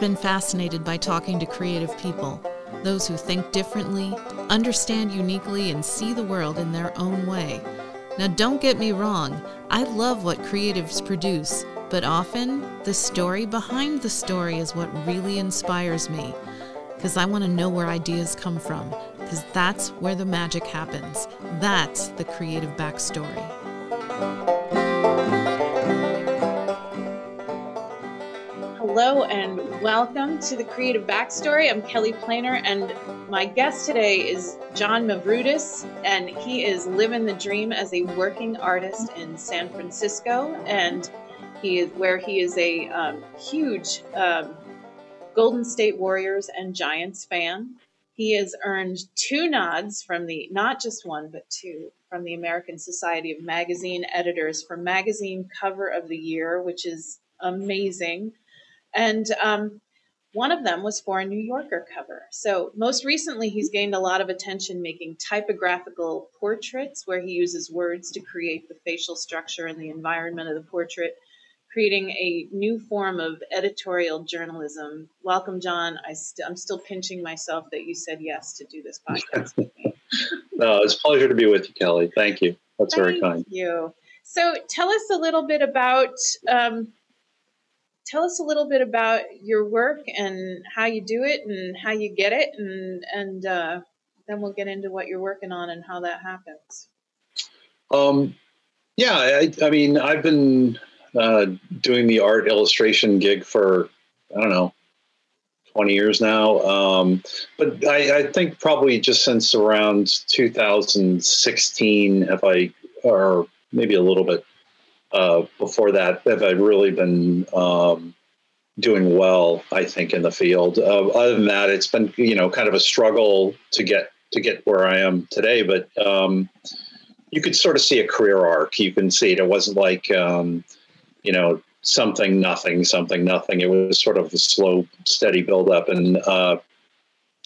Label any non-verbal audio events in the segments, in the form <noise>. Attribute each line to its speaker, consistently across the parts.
Speaker 1: been fascinated by talking to creative people, those who think differently, understand uniquely, and see the world in their own way. Now, don't get me wrong, I love what creatives produce, but often the story behind the story is what really inspires me because I want to know where ideas come from, because that's where the magic happens. That's the creative backstory. Hello and welcome to the Creative Backstory. I'm Kelly Planer, and my guest today is John Mavroudis, and he is living the dream as a working artist in San Francisco, and he is where he is a um, huge um, Golden State Warriors and Giants fan. He has earned two nods from the, not just one, but two, from the American Society of Magazine Editors for Magazine Cover of the Year, which is amazing. And um, one of them was for a New Yorker cover. So, most recently, he's gained a lot of attention making typographical portraits where he uses words to create the facial structure and the environment of the portrait, creating a new form of editorial journalism. Welcome, John. I st- I'm still pinching myself that you said yes to do this podcast with <laughs> me.
Speaker 2: no, it's a pleasure to be with you, Kelly. Thank you. That's
Speaker 1: Thank
Speaker 2: very kind.
Speaker 1: you. So, tell us a little bit about. Um, tell us a little bit about your work and how you do it and how you get it and and uh, then we'll get into what you're working on and how that happens.
Speaker 2: Um, yeah I, I, mean i've been uh, doing the art illustration gig for i don't know 20 years now. Um, but I, I, think probably just since around 2016 have i or maybe a little bit uh, before that have I really been um, doing well. I think in the field. Uh, other than that, it's been you know kind of a struggle to get to get where I am today. But um, you could sort of see a career arc. You can see it. It wasn't like um, you know something nothing something nothing. It was sort of a slow, steady build up, and uh,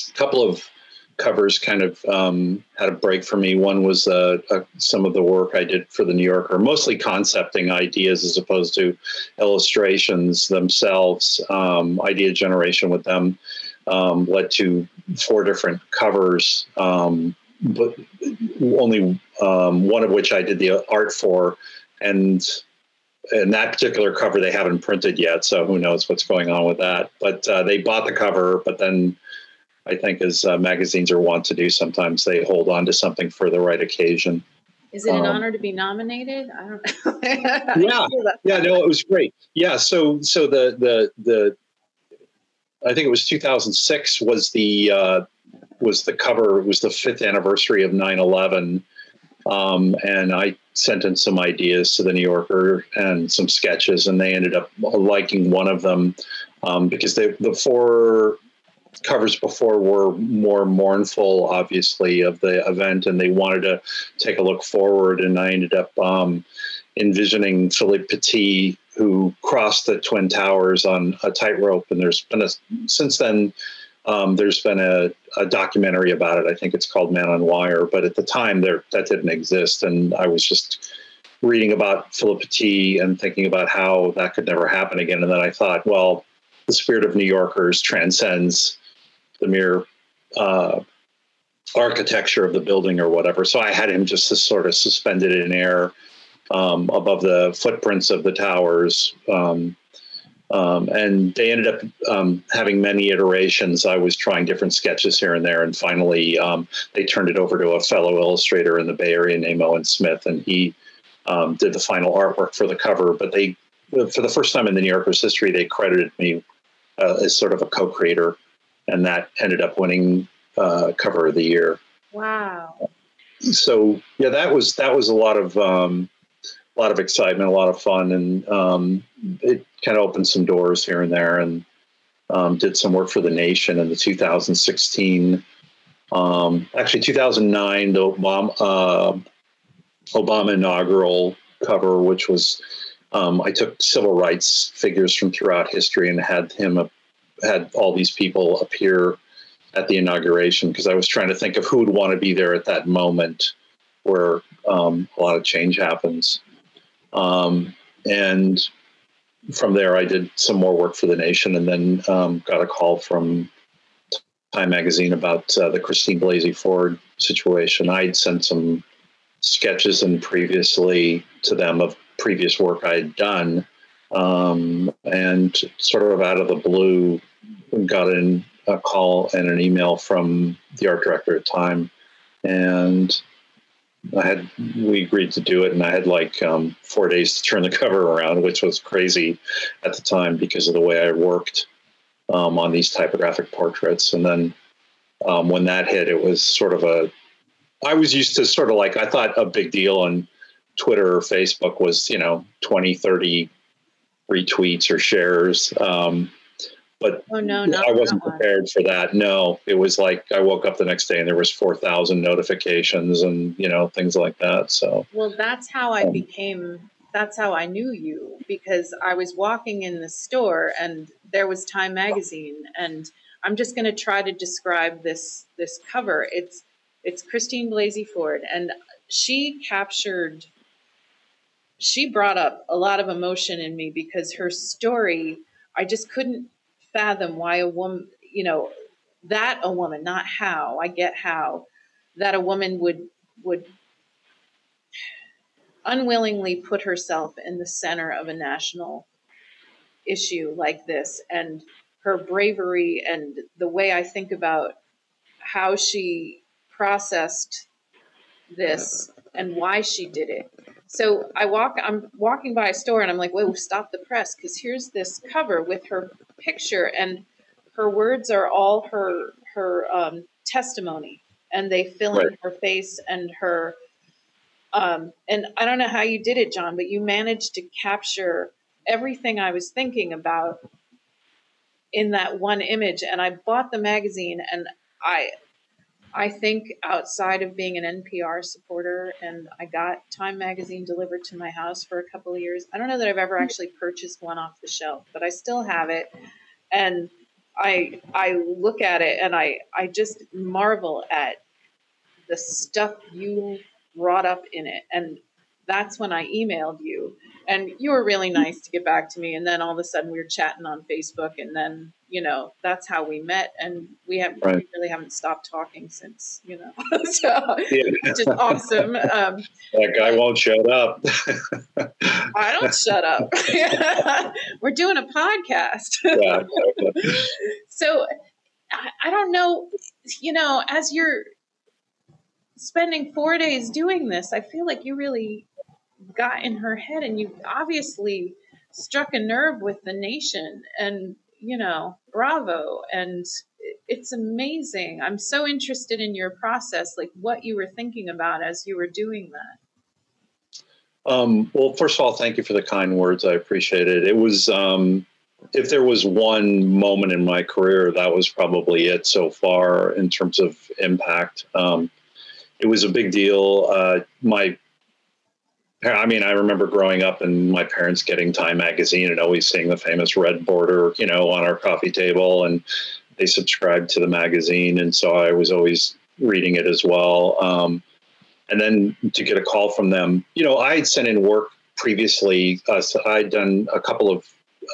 Speaker 2: a couple of covers kind of um, had a break for me. One was uh, uh, some of the work I did for the New Yorker, mostly concepting ideas as opposed to illustrations themselves. Um, idea generation with them um, led to four different covers, um, but only um, one of which I did the art for, and. In that particular cover, they haven't printed yet, so who knows what's going on with that. But uh, they bought the cover, but then I think, as uh, magazines are wont to do, sometimes they hold on to something for the right occasion.
Speaker 1: Is it an um, honor to be nominated? I don't know. <laughs>
Speaker 2: yeah, yeah, no, it was great. Yeah, so so the the the I think it was 2006 was the uh, was the cover was the fifth anniversary of 9/11, um, and I sent in some ideas to the New Yorker and some sketches, and they ended up liking one of them um, because they, the four covers before were more mournful, obviously, of the event, and they wanted to take a look forward. And I ended up um, envisioning Philippe Petit, who crossed the Twin Towers on a tightrope. And there's been a, since then, um, there's been a, a, documentary about it. I think it's called Man on Wire. But at the time, there that didn't exist, and I was just reading about Philippe Petit and thinking about how that could never happen again. And then I thought, well, the spirit of New Yorkers transcends the mere uh, architecture of the building or whatever. So I had him just sort of suspended in air um, above the footprints of the towers. Um, um, and they ended up um, having many iterations. I was trying different sketches here and there, and finally um, they turned it over to a fellow illustrator in the Bay Area named Owen Smith, and he um, did the final artwork for the cover. But they, for the first time in the New Yorker's history, they credited me uh, as sort of a co-creator and that ended up winning uh, cover of the year.
Speaker 1: Wow!
Speaker 2: So yeah, that was that was a lot of um, a lot of excitement, a lot of fun, and um, it kind of opened some doors here and there, and um, did some work for the Nation in the 2016. Um, actually, 2009, the Obama, uh, Obama inaugural cover, which was um, I took civil rights figures from throughout history and had him had all these people appear at the inauguration because I was trying to think of who would want to be there at that moment where um, a lot of change happens. Um, and from there, I did some more work for the Nation, and then um, got a call from Time Magazine about uh, the Christine Blasey Ford situation. I'd sent some sketches and previously to them of previous work I had done, um, and sort of out of the blue, got in a call and an email from the art director at Time, and I had we agreed to do it, and I had like um, four days to turn the <laughs> cover around, which was crazy at the time because of the way I worked um, on these typographic portraits. And then um, when that hit, it was sort of a. I was used to sort of like I thought a big deal on Twitter or Facebook was you know 20, 30 retweets or shares. Um, but
Speaker 1: oh, no,
Speaker 2: I wasn't prepared for that. No, it was like I woke up the next day and there was 4,000 notifications and, you know, things like that. So,
Speaker 1: well, that's how I um, became, that's how I knew you because I was walking in the store and there was Time Magazine and I'm just going to try to describe this, this cover. It's, it's Christine Blasey Ford and she captured, she brought up a lot of emotion in me because her story, I just couldn't fathom why a woman, you know, that a woman, not how. I get how that a woman would would unwillingly put herself in the center of a national issue like this and her bravery and the way I think about how she processed this and why she did it. So I walk I'm walking by a store and I'm like, "Whoa, stop the press because here's this cover with her picture and her words are all her her um, testimony and they fill right. in her face and her um, and I don't know how you did it, John, but you managed to capture everything I was thinking about in that one image. And I bought the magazine, and I, I think outside of being an NPR supporter, and I got Time magazine delivered to my house for a couple of years. I don't know that I've ever actually purchased one off the shelf, but I still have it. And I I look at it and I I just marvel at the stuff you brought up in it. And that's when I emailed you. And you were really nice to get back to me. And then all of a sudden we were chatting on Facebook and then you know that's how we met and we have right. we really haven't stopped talking since you know. <laughs> So yeah. which is awesome um,
Speaker 2: that guy won't shut up. <laughs>
Speaker 1: I don't shut up. <laughs> We're doing a podcast. Yeah, so I, I don't know you know as you're spending four days doing this I feel like you really got in her head and you obviously struck a nerve with the nation and you know bravo. And it's amazing. I'm so interested in your process like what you were thinking about as you were doing that.
Speaker 2: Um, well first of all thank you for the kind words. I appreciate it. It was um, if there was one moment in my career that was probably it so far in terms of impact. Um, it was a big deal. Uh, my I mean, I remember growing up and my parents getting Time magazine and always seeing the famous red border, you know, on our coffee table. And they subscribed to the magazine. And so I was always reading it as well. Um, and then to get a call from them, you know, I had sent in work previously. Uh, so I'd done a couple of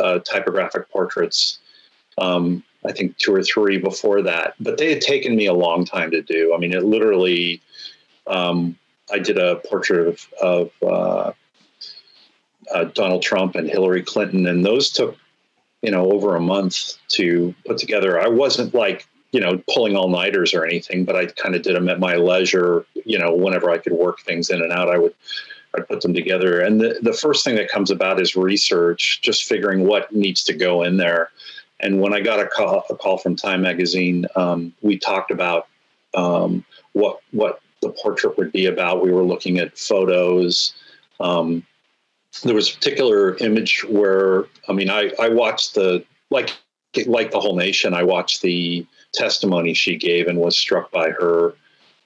Speaker 2: uh, typographic portraits, um, I think two or three before that, but they had taken me a long time to do. I mean, it literally, um, I did a portrait of, of uh, uh, Donald Trump and Hillary Clinton, and those took you know over a month to put together. I wasn't like you know pulling all nighters or anything, but I kind of did them at my leisure. You know, whenever I could work things in and out, I would I put them together. And the the first thing that comes about is research, just figuring what needs to go in there. And when I got a call, a call from Time Magazine, um, we talked about um, what what the portrait would be about. We were looking at photos. Um, there was a particular image where, I mean, I, I watched the, like, like the whole nation, I watched the testimony she gave and was struck by her,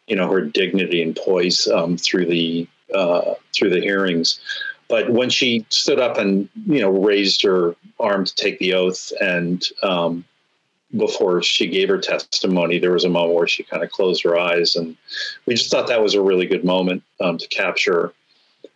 Speaker 2: you know, her dignity and poise um, through the, uh, through the hearings. But when she stood up and, you know, raised her arm to take the oath and, um, before she gave her testimony, there was a moment where she kind of closed her eyes, and we just thought that was a really good moment um, to capture.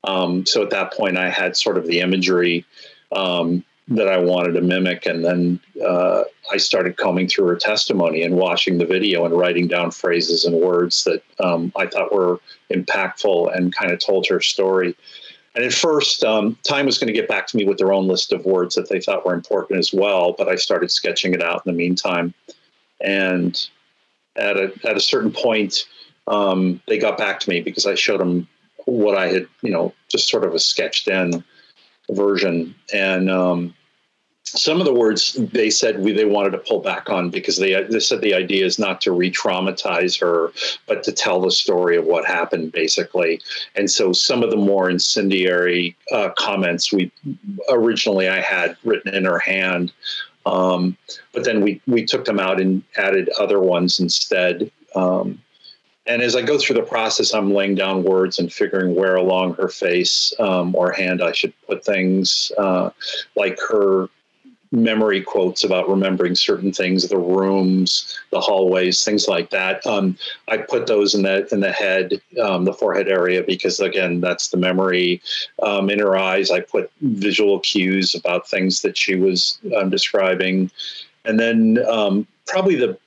Speaker 2: Um, so at that point, I had sort of the imagery. Um, that I wanted to mimic. And then uh, I started combing through her testimony and watching the video and writing down phrases and words that um, I thought were impactful and kind of told her story. And at first, um, Time was going to get back to me with their own list of words that they thought were important as well. But I started sketching it out in the meantime. And at a, at a certain point, um, they got back to me because I showed them what I had, you know, just sort of a sketched in version. And um, some of the words they said we, they wanted to pull back on because they, they said the idea is not to re-traumatize her, but to tell the story of what happened, basically. And so some of the more incendiary uh, comments we originally I had written in her hand. Um, but then we we took them out and added other ones instead. Um, and as I go through the process, I'm laying down words and figuring where along her face um, or hand I should put things, uh, like her memory quotes about remembering certain things, the rooms, the hallways, things like that. Um, I put those in the in the head, um, the forehead area, because again, that's the memory. Um, in her eyes, I put visual cues about things that she was um, describing, and then um, probably the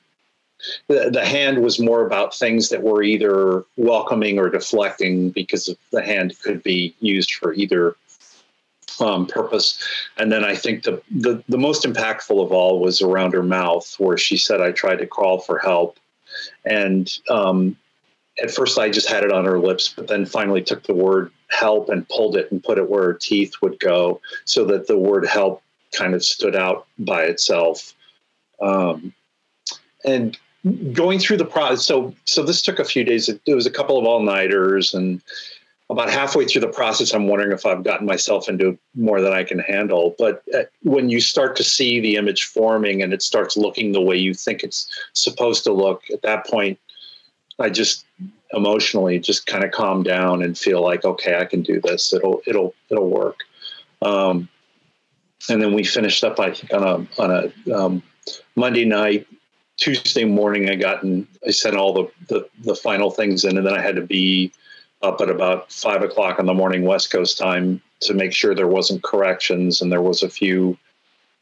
Speaker 2: the, the hand was more about things that were either welcoming or deflecting because the hand could be used for either um, purpose. And then I think the, the, the most impactful of all was around her mouth, where she said, "I tried to call for help," and um, at first I just had it on her lips, but then finally took the word help and pulled it and put it where her teeth would go, so that the word help kind of stood out by itself. Um, and going through the process so so this took a few days it, was a couple of all nighters and about halfway through the process i'm wondering if i've gotten myself into more than i can handle. But uh, when you start to see the image forming and it starts looking the way you think it's supposed to look at that point i just emotionally just kind of calm down and feel like okay i can do this. It'll it'll it'll work. Um, and then we finished up i think on a on a um, monday night. Tuesday morning, I got and I sent all the, the, the final things in, and then I had to be up at about five o'clock in the morning West Coast time to make sure there wasn't corrections, and there was a few.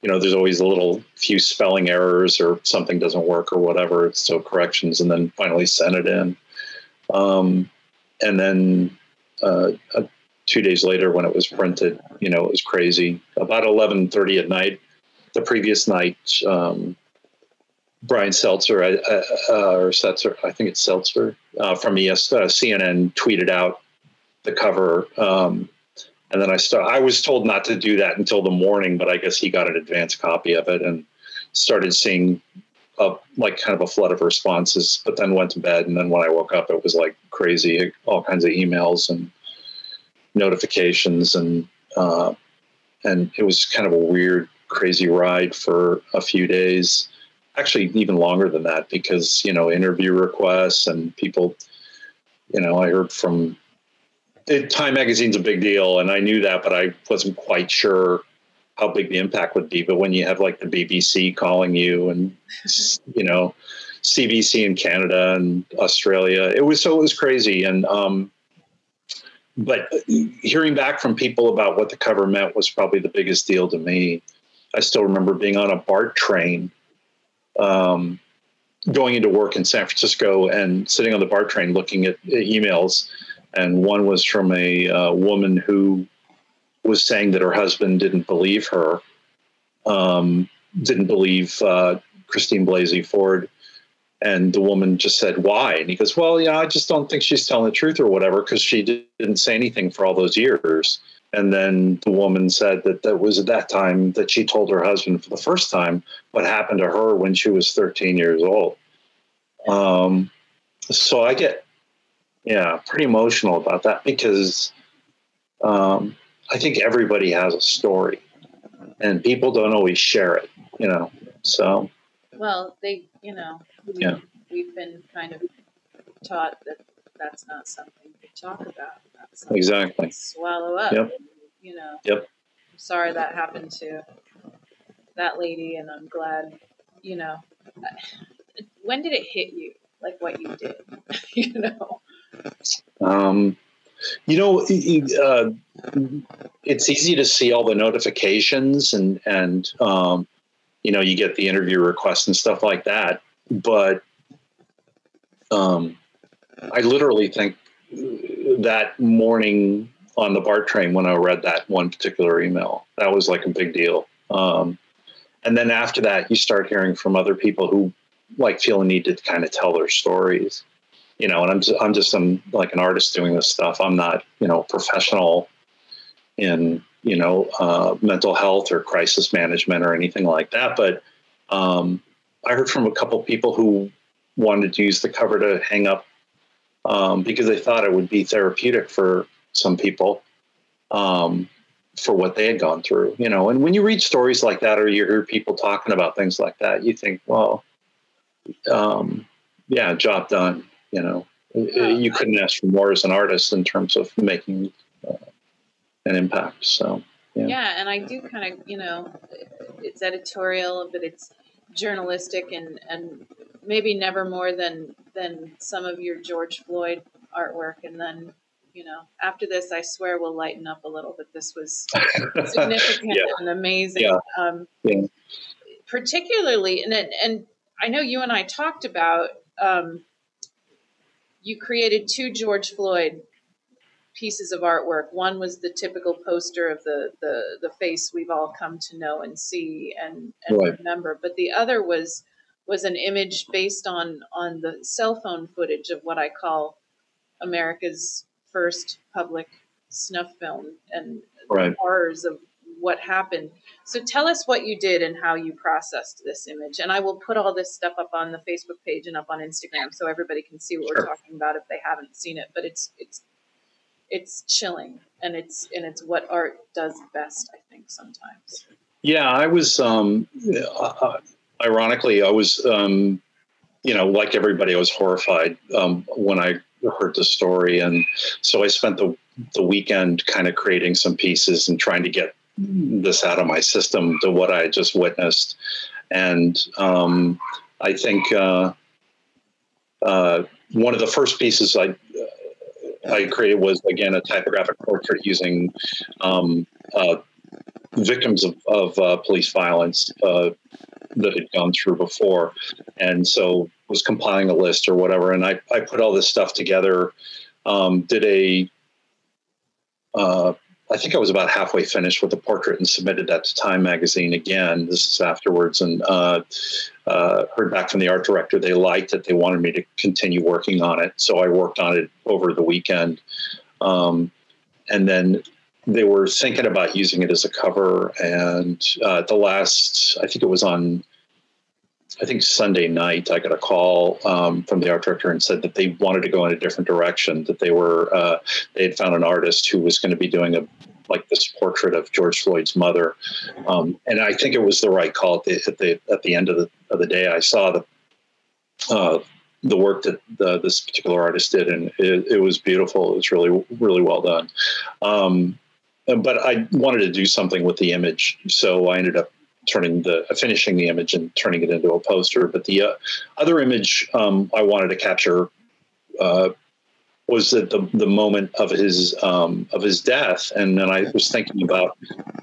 Speaker 2: You know, there's always a little few spelling errors or something doesn't work or whatever. So corrections, and then finally sent it in. Um, and then uh, uh, two days later, when it was printed, you know, it was crazy. About eleven thirty at night, the previous night, um, Brian Seltzer, uh, uh, or Setzer, I think it's Seltzer uh, from ES, uh, CNN tweeted out the cover. Um, and then I start, I was told not to do that until the morning, but I guess he got an advance copy of it and started seeing a, like kind of a flood of responses, but then went to bed. And then when I woke up, it was like crazy, all kinds of emails and notifications. And, uh, and it was kind of a weird, crazy ride for a few days actually even longer than that because you know interview requests and people you know i heard from it, time magazine's a big deal and i knew that but i wasn't quite sure how big the impact would be. But when you have like the bbc calling you and <laughs> you know cbc in canada and australia it was so it was crazy. And um but hearing back from people about what the cover meant was probably the biggest deal to me. I still remember being on a bart train um, going into work in San Francisco and sitting on the BART train looking at emails. And one was from a uh, woman who was saying that her husband didn't believe her, um, didn't believe uh, Christine Blasey Ford. And the woman just said, Why? And he goes, Well, yeah, I just don't think she's telling the truth or whatever because she didn't say anything for all those years. And then the woman said that that was at that time that she told her husband for the first time what happened to her when she was 13 years old. Um, so I get, yeah, pretty emotional about that because um, I think everybody has a story and people don't always share it, you know. So,
Speaker 1: well, they, you know, we, yeah. we've been kind of taught that that's not something talk about
Speaker 2: exactly
Speaker 1: swallow up.
Speaker 2: Yep.
Speaker 1: You know.
Speaker 2: Yep.
Speaker 1: I'm sorry that happened to that lady, and I'm glad. You know, when did it hit you? Like what you did? <laughs> you know.
Speaker 2: Um. You know, uh, it's easy to see all the notifications and and um, you know you get the interview requests and stuff like that. But um, I literally think that morning on the BART train when I read that one particular email, that was like a big deal. Um, and then after that, you start hearing from other people who like feel a need to kind of tell their stories you know, and I'm just, I'm just some like an artist doing this stuff. I'm not, you know, professional in, you know, uh, mental health or crisis management or anything like that. But um, I heard from a couple people who wanted to use the cover to hang up um, because they thought it would be therapeutic for some people um, for what they had gone through, you know. And when you read stories like that or you hear people talking about things like that, you think, well, um, yeah, job done you know you couldn't ask for more as an artist in terms of making uh, an impact so
Speaker 1: yeah. yeah and i do kind of you know it's editorial but it's journalistic and and maybe never more than than some of your george floyd artwork and then you know after this i swear we'll lighten up a little but this was <laughs> significant yeah. and amazing yeah. Um, yeah. particularly and and i know you and i talked about um, you created two George Floyd pieces of artwork. One was the typical poster of the the, the face we've all come to know and see and, and right. remember, but the other was was an image based on on the cell phone footage of what I call America's first public snuff film and right. the horrors of what happened. So tell us what you did and how you processed this image. And I will put all this stuff up on the Facebook page and up on Instagram so everybody can see what sure. we're talking about if they haven't seen it. But it's it's it's chilling and it's and it's what art does best, I think, sometimes.
Speaker 2: Yeah, I was um uh, ironically I was um you know, like everybody, I was horrified um, when I heard the story, and so I spent the the weekend kind of creating some pieces and trying to get this out of my system to what I just witnessed. And um, I think uh, uh, one of the first pieces I I created was again a typographic portrait using um, uh, victims of, of uh, police violence uh, that had gone through before, and so was compiling a list or whatever. And I, I put all this stuff together, um, did a uh, I think I was about halfway finished with the portrait and submitted that to Time Magazine again. This is afterwards, and uh, uh, heard back from the art director. They liked it. They wanted me to continue working on it, so I worked on it over the weekend. Um, and then they were thinking about using it as a cover. And uh, the last, I think it was on I think Sunday night, I got a call um, from the art director and said that they wanted to go in a different direction. That they were uh, they had found an artist who was going to be doing a like this portrait of George Floyd's mother, um, and I think it was the right call at the at the, at the end of the of the day. I saw the uh, the work that the, this particular artist did, and it, it, was beautiful. It was really really well done. Um, but I wanted to do something with the image, so I ended up turning the finishing the image and turning it into a poster. But the uh, other image um, I wanted to capture uh, was at the the moment of his um, of his death, and then I was thinking about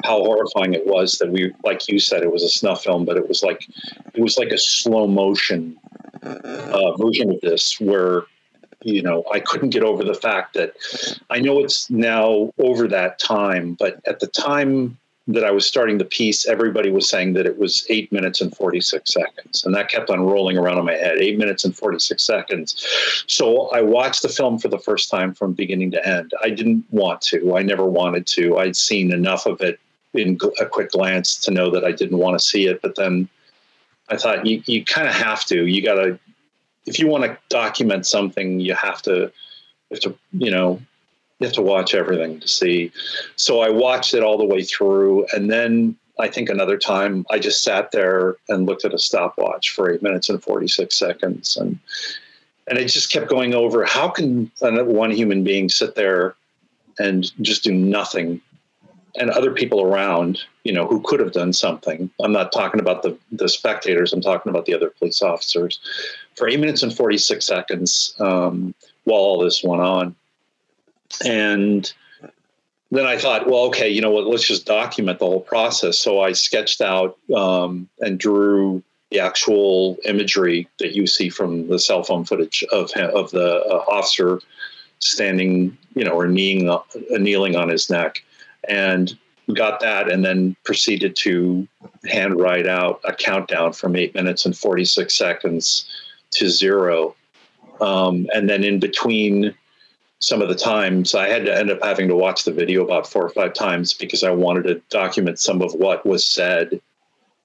Speaker 2: how horrifying it was that we, like you said, it was a snuff film, but it was like it was like a slow motion uh, version of this where you know i couldn't get over the fact that i know it's now over that time but at the time that I was starting the piece, everybody was saying that it was eight minutes and 46 seconds. And that kept on rolling around in my head eight minutes and 46 seconds. So I watched the film for the first time from beginning to end. I didn't want to, I never wanted to. I'd seen enough of it in a quick glance to know that I didn't want to see it. But then I thought, you, you kind of have to. You got to, if you want to document something, you have to, have to, you know, you have to watch everything to see. So I watched it all the way through. And then I think another time I just sat there and looked at a stopwatch for eight minutes and 46 seconds. And, and it just kept going over how can one human being sit there and just do nothing and other people around, you know, who could have done something. I'm not talking about the, the spectators. I'm talking about the other police officers for eight minutes and 46 seconds um, while all this went on and then I thought, well, okay, you know what? Let's just document the whole process. So I sketched out um, and drew the actual imagery that you see from the cell phone footage of of the uh, officer standing, you know, or kneeling uh, kneeling on his neck, and got that, and then proceeded to handwrite out a countdown from eight minutes and forty six seconds to zero, um, and then in between some of the times I had to end up having to watch the video about four or five times because I wanted to document some of what was said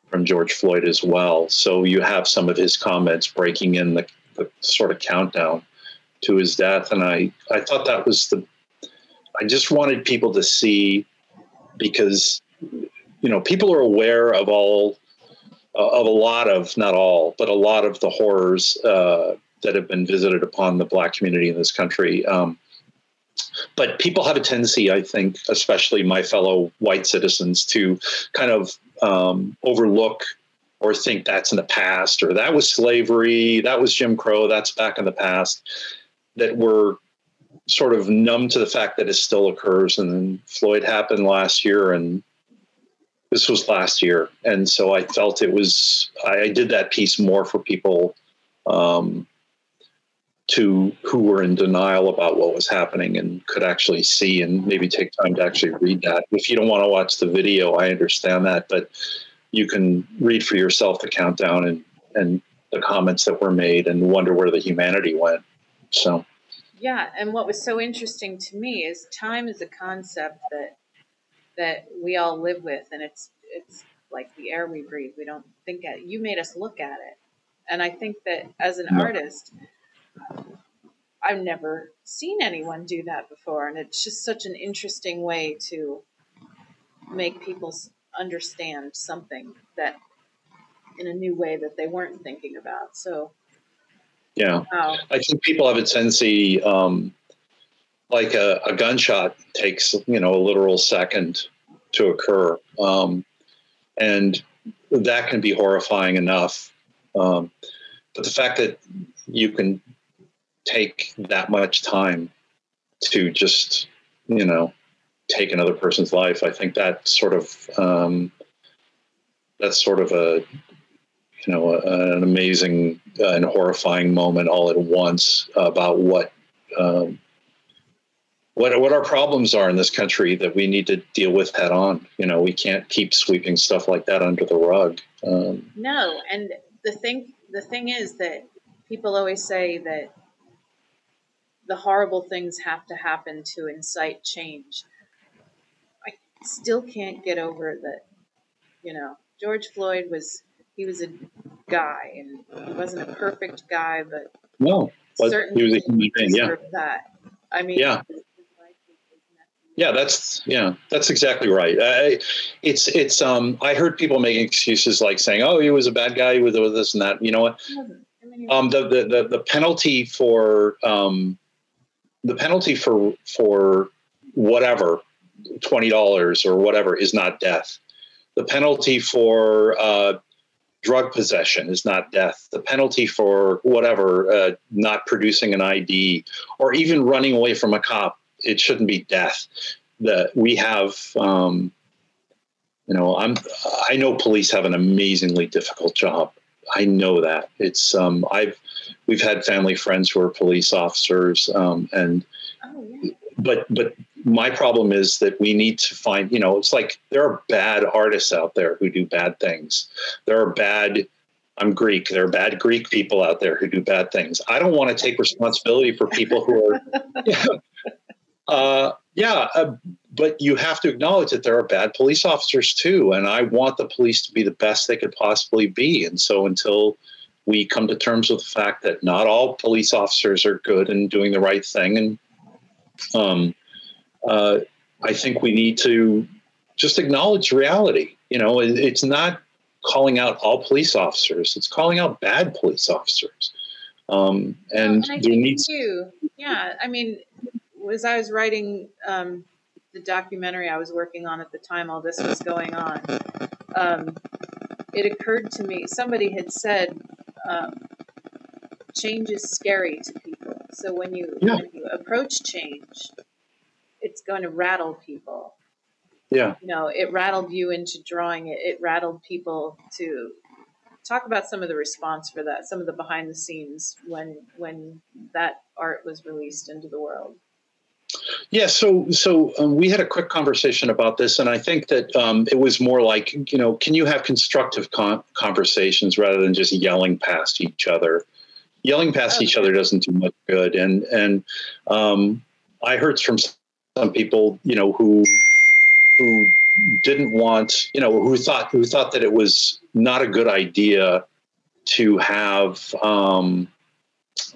Speaker 2: from George Floyd as well. So you have some of his comments breaking in the, the sort of countdown to his death. And I, I thought that was the, I just wanted people to see because, you know, people are aware of all, of a lot of, not all, but a lot of the horrors uh, that have been visited upon the black community in this country. Um, but people have a tendency, I think, especially my fellow white citizens, to kind of um, overlook or think that's in the past or that was slavery, that was Jim Crow, that's back in the past. That we're sort of numb to the fact that it still occurs. And Floyd happened last year, and this was last year, and so I felt it was. I, I did that piece more for people um, to who were in denial about what was happening and could actually see and maybe take time to actually read that. If you don't want to watch the video, I understand that, but you can read for yourself the countdown and and the comments that were made and wonder where the humanity went. So
Speaker 1: yeah, and what was so interesting to me is time is a concept that that we all live with and it's it's like the air we breathe. We don't think at it. You made us look at it. And I think that as an no. artist, I've never seen anyone do that before, and it's just such an interesting way to make people understand something that in a new way that they weren't thinking about. So,
Speaker 2: yeah, wow. I think people have a tendency, um, like a, a, gunshot takes you know a literal second to occur, um, and that can be horrifying enough. Um, but the fact that you can take that much time to just you know take another person's life i think that sort of um, that's sort of a you know a, an amazing uh, and horrifying moment all at once about what um, what what our problems are in this country that we need to deal with head on. You know, we can't keep sweeping stuff like that under the rug. Um,
Speaker 1: no, and the thing the thing is that people always say that the horrible things have to happen to incite change. I still can't get over that, you know, George Floyd was he was a guy and he wasn't a perfect guy, but
Speaker 2: no,
Speaker 1: certainly
Speaker 2: he was a human being. Yeah,
Speaker 1: that. I mean,
Speaker 2: yeah. Yeah, that's yeah, that's exactly right. I, it's it's um I heard people making excuses like saying, "Oh, he was a bad guy with this and that." You know what? Um, the, the the the penalty for um the penalty for for whatever twenty dollars or whatever is not death. The penalty for uh, drug possession is not death. The penalty for whatever uh, not producing an ID or even running away from a cop it shouldn't be death. That we have. Um, you know, I'm. I know police have an amazingly difficult job. I know that it's. Um, I've we've had family friends who are police officers, um, and oh, yeah. but but my problem is that we need to find. You know, it's like there are bad artists out there who do bad things. There are bad. I'm Greek. There are bad Greek people out there who do bad things. I don't want to take responsibility for people who are. yeah, <laughs> uh, yeah, uh, but you have to acknowledge that there are bad police officers too, and I want the police to be the best they could possibly be. And so until we come to terms with the fact that not all police officers are good and doing the right thing. And um, uh, I think we need to just acknowledge reality. You know, it, it's not calling out all police officers; it's calling out bad police officers. Um, and,
Speaker 1: and there needs too. Yeah, I mean, as I was writing um, the documentary I was working on at the time all this was going on, um, it occurred to me somebody had said um, change is scary to people. So when you, yeah. when you approach change, it's going to rattle people.
Speaker 2: Yeah.
Speaker 1: You know, it rattled you into drawing it. It rattled people to talk about some of the response for that, some of the behind the scenes when when that art was released into the world.
Speaker 2: Yeah, so so um, we had a quick conversation about this, and I think that um, it was more like you know, can you have constructive con- conversations rather than just yelling past each other? Yelling past each other doesn't do much good, and and um, I heard from some people, you know, who who didn't want, you know, who thought who thought that it was not a good idea to have um,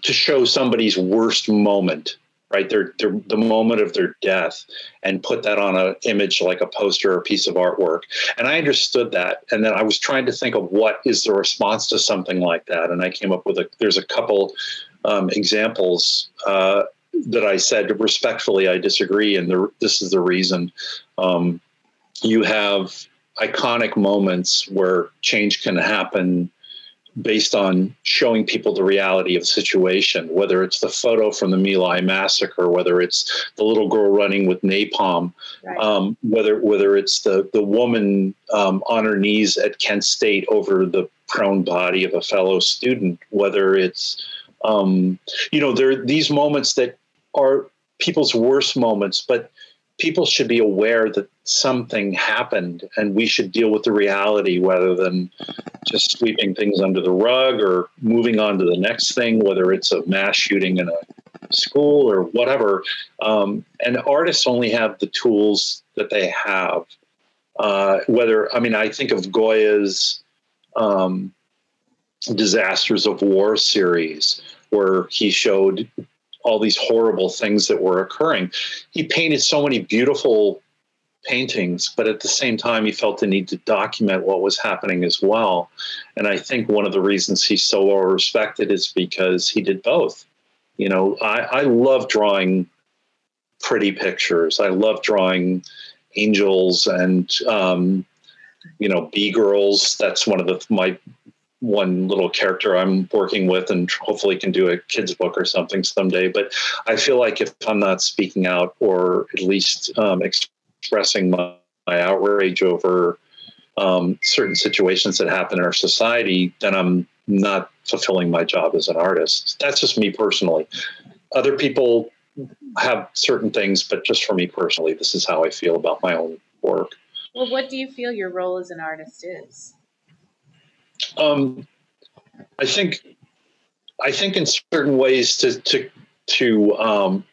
Speaker 2: to show somebody's worst moment right? Their, their, the moment of their death and put that on an image like a poster or a piece of artwork. And I understood that. And then I was trying to think of what is the response to something like that. And I came up with a, there's a couple um, examples uh, that I said respectfully, I disagree. And the, this is the reason. Um, you have iconic moments where change can happen based on showing people the reality of the situation, whether it's the photo from the My Lai massacre, whether it's the little girl running with napalm, right. um, whether whether it's the the woman um, on her knees at Kent State over the prone body of a fellow student, whether it's um, you know there are these moments that are people's worst moments, but people should be aware that something happened and we should deal with the reality rather than just sweeping things under the rug or moving on to the next thing, whether it's a mass shooting in a school or whatever. Um, and artists only have the tools that they have. Uh, whether, I mean, I think of Goya's um, Disasters of War series, where he showed all these horrible things that were occurring. He painted so many beautiful paintings, but at the same time, he felt the need to document what was happening as well. And I think one of the reasons he's so well respected is because he did both. You know, I, I love drawing pretty pictures. I love drawing angels and um, you know b girls. That's one of the my one little character I'm working with, and hopefully can do a kids book or something someday. But I feel like if I'm not speaking out or at least um, expressing my, my, outrage over um, certain situations that happen in our society, then I'm not fulfilling my job as an artist. That's just me personally. Other people have certain things, but just for me personally, this is how I feel about my own work.
Speaker 1: Well, what do you feel your role as an artist is?
Speaker 2: Um, I think, I think in certain ways to to to um,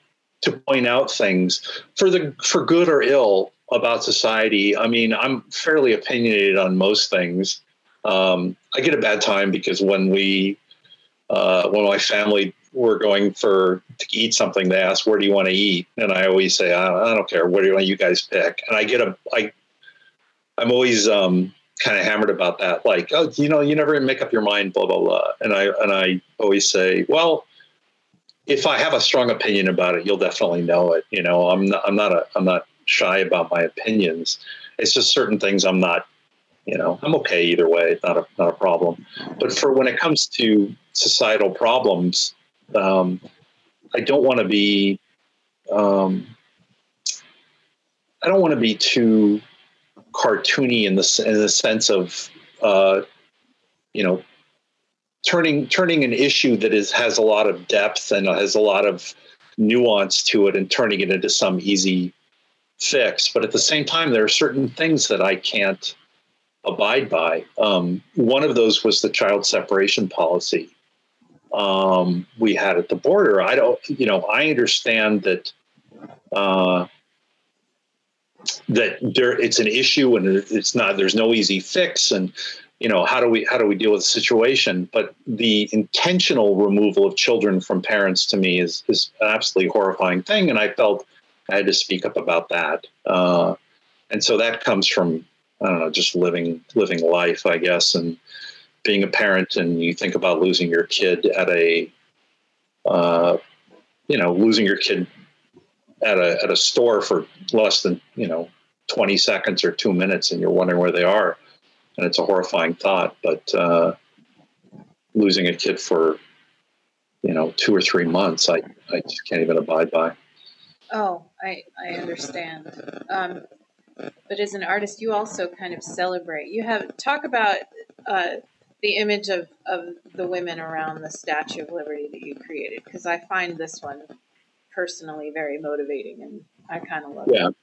Speaker 2: to point out things for the for good or ill about society. I mean, I'm fairly opinionated on most things. Um, I get a bad time because when we uh, when my family were going for to eat something, they ask, "Where do you want to eat?" And I always say, "I, I don't care. What do you want? You guys pick." And I get a I I'm always um, kind of hammered about that. Like, oh, you know, you never make up your mind, blah blah blah. And I and I always say, well, if I have a strong opinion about it, you'll definitely know it. You know, I'm not I'm not a I'm not shy about my opinions. It's just certain things I'm not. You know, I'm okay either way. Not a not a problem. But for when it comes to societal problems, um, I don't want to be. Um, I don't want to be too cartoony in the in the sense of uh, you know turning turning an issue that is has a lot of depth and has a lot of nuance to it and turning it into some easy fix. But at the same time, there are certain things that I can't abide by. Um, one of those was the child separation policy um, we had at the border. I don't, you know, I understand that uh, that there it's an issue and it's not there's no easy fix and you know how do we how do we deal with the situation? But the intentional removal of children from parents to me is is an absolutely horrifying thing and i felt i had to speak up about that. Uh, and so that comes from i don't know just living living life i guess and being a parent and you think about losing your kid at a uh, you know losing your kid at a at a store for less than you know 20 seconds or two minutes, and you're wondering where they are, and it's a horrifying thought. But uh, losing a kid for you know two or three months, I I just can't even abide by.
Speaker 1: Oh, I I understand. Um, but as an artist, you also kind of celebrate. You have talk about uh, the image of, of the women around the Statue of Liberty that you created because I find this one personally very motivating and I kind of love it.
Speaker 2: yeah.
Speaker 1: it.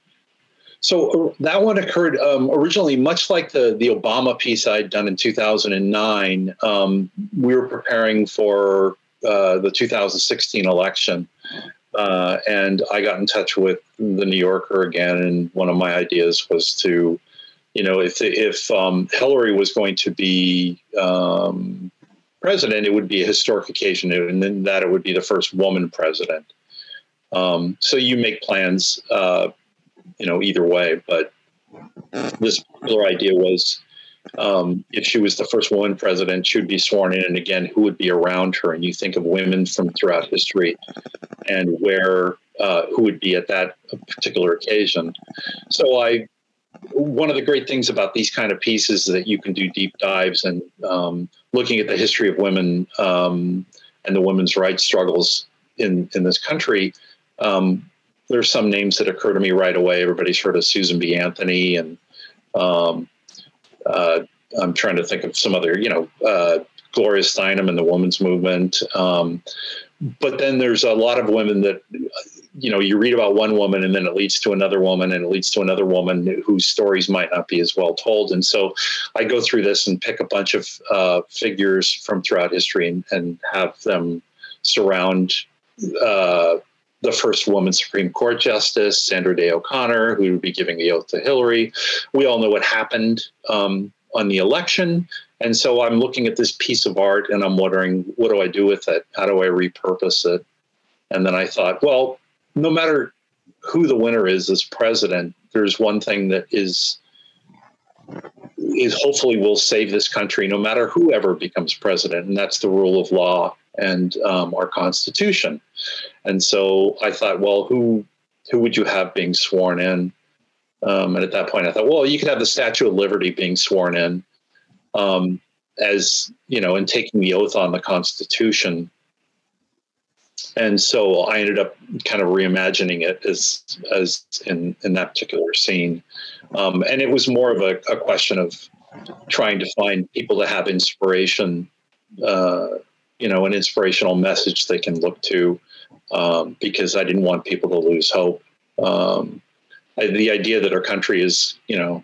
Speaker 2: So uh, that one occurred um, originally, much like the the Obama piece I'd done in 2009. Um, we were preparing for uh, the 2016 election, uh, and I got in touch with the New Yorker again. And one of my ideas was to, you know, if if um, Hillary was going to be um, president, it would be a historic occasion, and then that it would be the first woman president. Um, so you make plans, uh, you know, either way. But this particular idea was um, if she was the first woman president, she would be sworn in, and again, who would be around her? And you think of women from throughout history, and where uh, who would be at that particular occasion. So I, one of the great things about these kind of pieces is that you can do deep dives and um, looking at the history of women um, and the women's rights struggles in in this country. Um, there's some names that occur to me right away. Everybody's heard of Susan B. Anthony and um, uh, I'm trying to think of some other, you know, uh, Gloria Steinem and the women's movement. Um, but then there's a lot of women that, you know, you read about one woman and then it leads to another woman and it leads to another woman whose stories might not be as well told. And so I go through this and pick a bunch of uh, figures from throughout history and, and have them surround uh, the first woman Supreme Court Justice, Sandra Day O'Connor, who would be giving the oath to Hillary. We all know what happened um, on the election. And so I'm looking at this piece of art and I'm wondering, what do I do with it? How do I repurpose it? And then I thought, well, no matter who the winner is as president, there's one thing that is is hopefully will save this country no matter whoever becomes president, and that's the rule of law and um, our Constitution. And so I thought, well, who who would you have being sworn in? Um, and at that point, I thought, well, you could have the Statue of Liberty being sworn in um, as you know, and taking the oath on the Constitution. And so I ended up kind of reimagining it as as in in that particular scene, um, and it was more of a, a, question of trying to find people to have inspiration uh, you know, an inspirational message they can look to um, because I didn't want people to lose hope. Um, I, the idea that our country is, you know,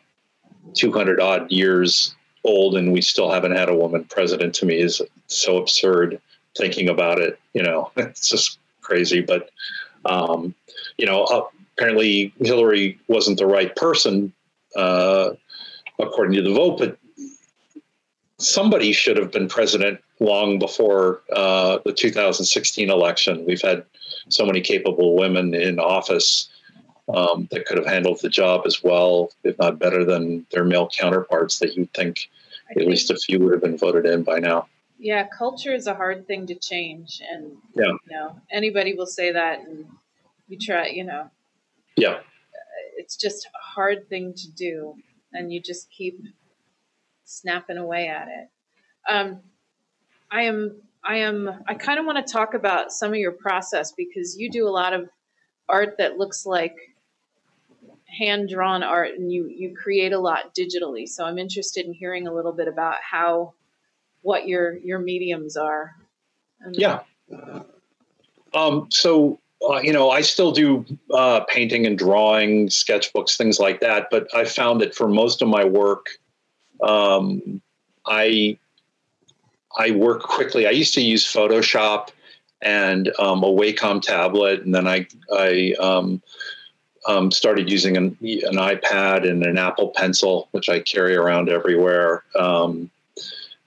Speaker 2: 200 odd years old and we still haven't had a woman president to me is so absurd thinking about it. You know, <laughs> it's just crazy. But, um, you know, uh, apparently Hillary wasn't the right person uh, according to the vote, but somebody should have been president long before uh, the 2016 election. We've had so many capable women in office um, that could have handled the job as well, if not better than their male counterparts that you'd think I at least a few would have been voted in by now.
Speaker 1: Yeah, culture is a hard thing to change, and yeah. you know anybody will say that, and you try, you know.
Speaker 2: Yeah.
Speaker 1: It's just a hard thing to do, and you just keep snapping away at it. Um, I am, I am, I kind of want to talk about some of your process because you do a lot of art that looks like hand drawn art and you you create a lot digitally. So i'm interested in hearing a little bit about how what your your mediums are.
Speaker 2: And yeah. Um, so uh, you know i still do uh, painting and drawing sketchbooks things like that but i found that for most of my work um, I I work quickly. I used to use Photoshop and um, a Wacom tablet, and then I I um, um, started using an, an, iPad and an Apple Pencil, which I carry around everywhere. Um,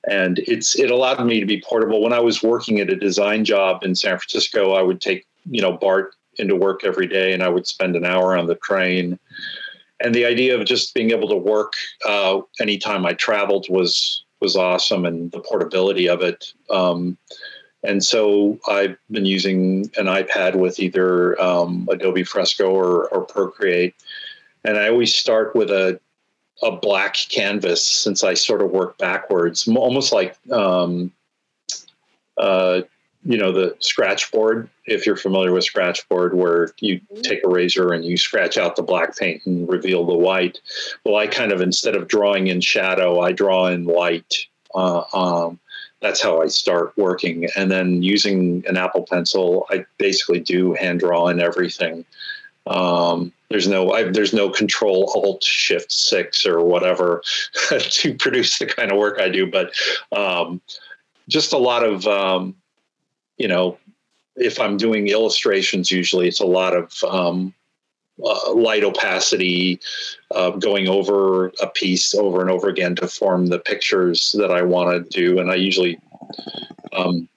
Speaker 2: and it's it allowed me to be portable. When I was working at a design job in San Francisco, I would take you know BART into work every day, and I would spend an hour on the train and the idea of just being able to work uh, anytime I traveled was was awesome, and the portability of it. Um, and so I've been using an iPad with either um, Adobe Fresco or, or, Procreate, and I always start with a a black canvas since I sort of work backwards, almost like um, uh, you know the scratch board if you're familiar with scratch board where you mm-hmm. take a razor and you scratch out the black paint and reveal the white. Well i kind of instead of drawing in shadow i draw in light uh, um, that's how i start working. And then using an apple pencil i basically do hand draw in everything. Um, there's no I, there's no control alt shift six or whatever <laughs> to produce the kind of work i do but um, just a lot of um, you know, if I'm doing illustrations, usually it's a lot of um, uh, light opacity, uh, going over a piece over and over again to form the pictures that I want to do. And I usually um,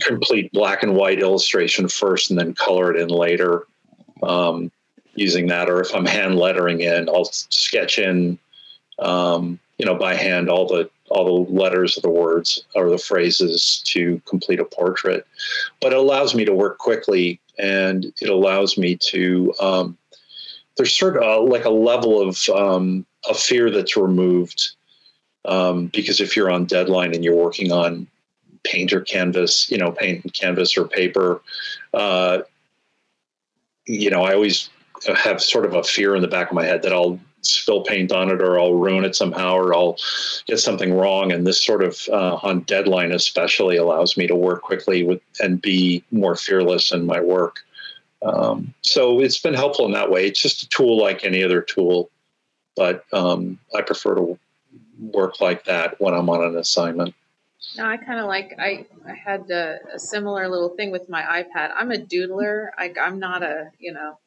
Speaker 2: complete black and white illustration first and then color it in later um, using that. Or if I'm hand lettering in, I'll sketch in, um, you know, by hand all the all the letters of the words or the phrases to complete a portrait. But it allows me to work quickly and it allows me to, um, there's sort of like a level of, um, a fear that's removed. Um, because if you're on deadline and you're working on paint or canvas, you know, paint and canvas or paper, uh, you know, I always have sort of a fear in the back of my head that I'll spill paint on it or I'll ruin it somehow or I'll get something wrong. And this sort of uh, on deadline especially allows me to work quickly with and be more fearless in my work. Um, so it's been helpful in that way. It's just a tool like any other tool, but um, I prefer to work like that when I'm on an assignment.
Speaker 1: No, I kind of like I I had a, a, similar little thing with my iPad. I'm a doodler. I, I'm not a you know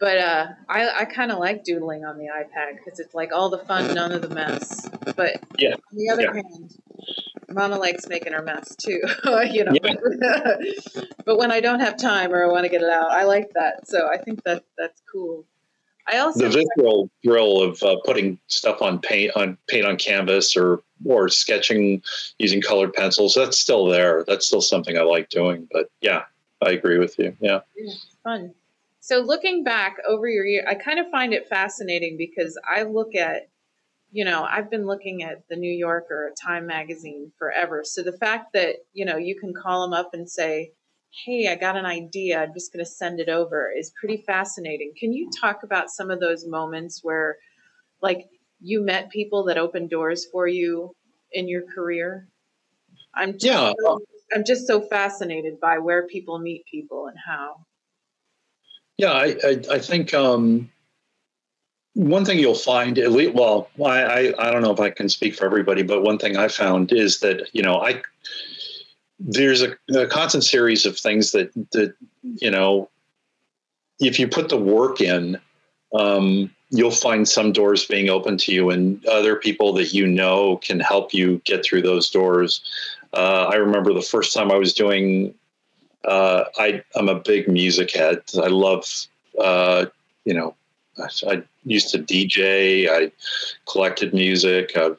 Speaker 1: but uh, I, I kind of like doodling on the iPad because it's like all the fun, none of the mess. But
Speaker 2: yeah. on
Speaker 1: the other
Speaker 2: yeah.
Speaker 1: hand, Mama likes making her mess too, <laughs> you know. Yeah. <laughs> but when I don't have time or I want to get it out, I like that. So I think that that's cool. I also
Speaker 2: the visceral thrill of uh, putting stuff on paint on paint on canvas or or sketching using colored pencils. That's still there. That's still something I like doing. But yeah, I agree with you. Yeah,
Speaker 1: yeah fun. So looking back over your year, I kind of find it fascinating because I look at, you know, I've been looking at the New Yorker, Time Magazine forever. So the fact that, you know, you can call them up and say, hey, I got an idea, I'm just going to send it over is pretty fascinating. Can you talk about some of those moments where, like, you met people that opened doors for you in your career? I'm just yeah. I'm just so fascinated by where people meet people and how.
Speaker 2: Yeah, I, I, I think um, one thing you'll find, at least, well, I, I, I don't know if I can speak for everybody, but one thing I found is that, you know, I, there's a, a constant series of things that, that, you know, if you put the work in, um, you'll find some doors being open to you and other people that you know can help you get through those doors. Uh, I remember the first time I was doing uh, I, I'm a big music head. I love, uh, you know, I, I, used to DJ. I collected music. I've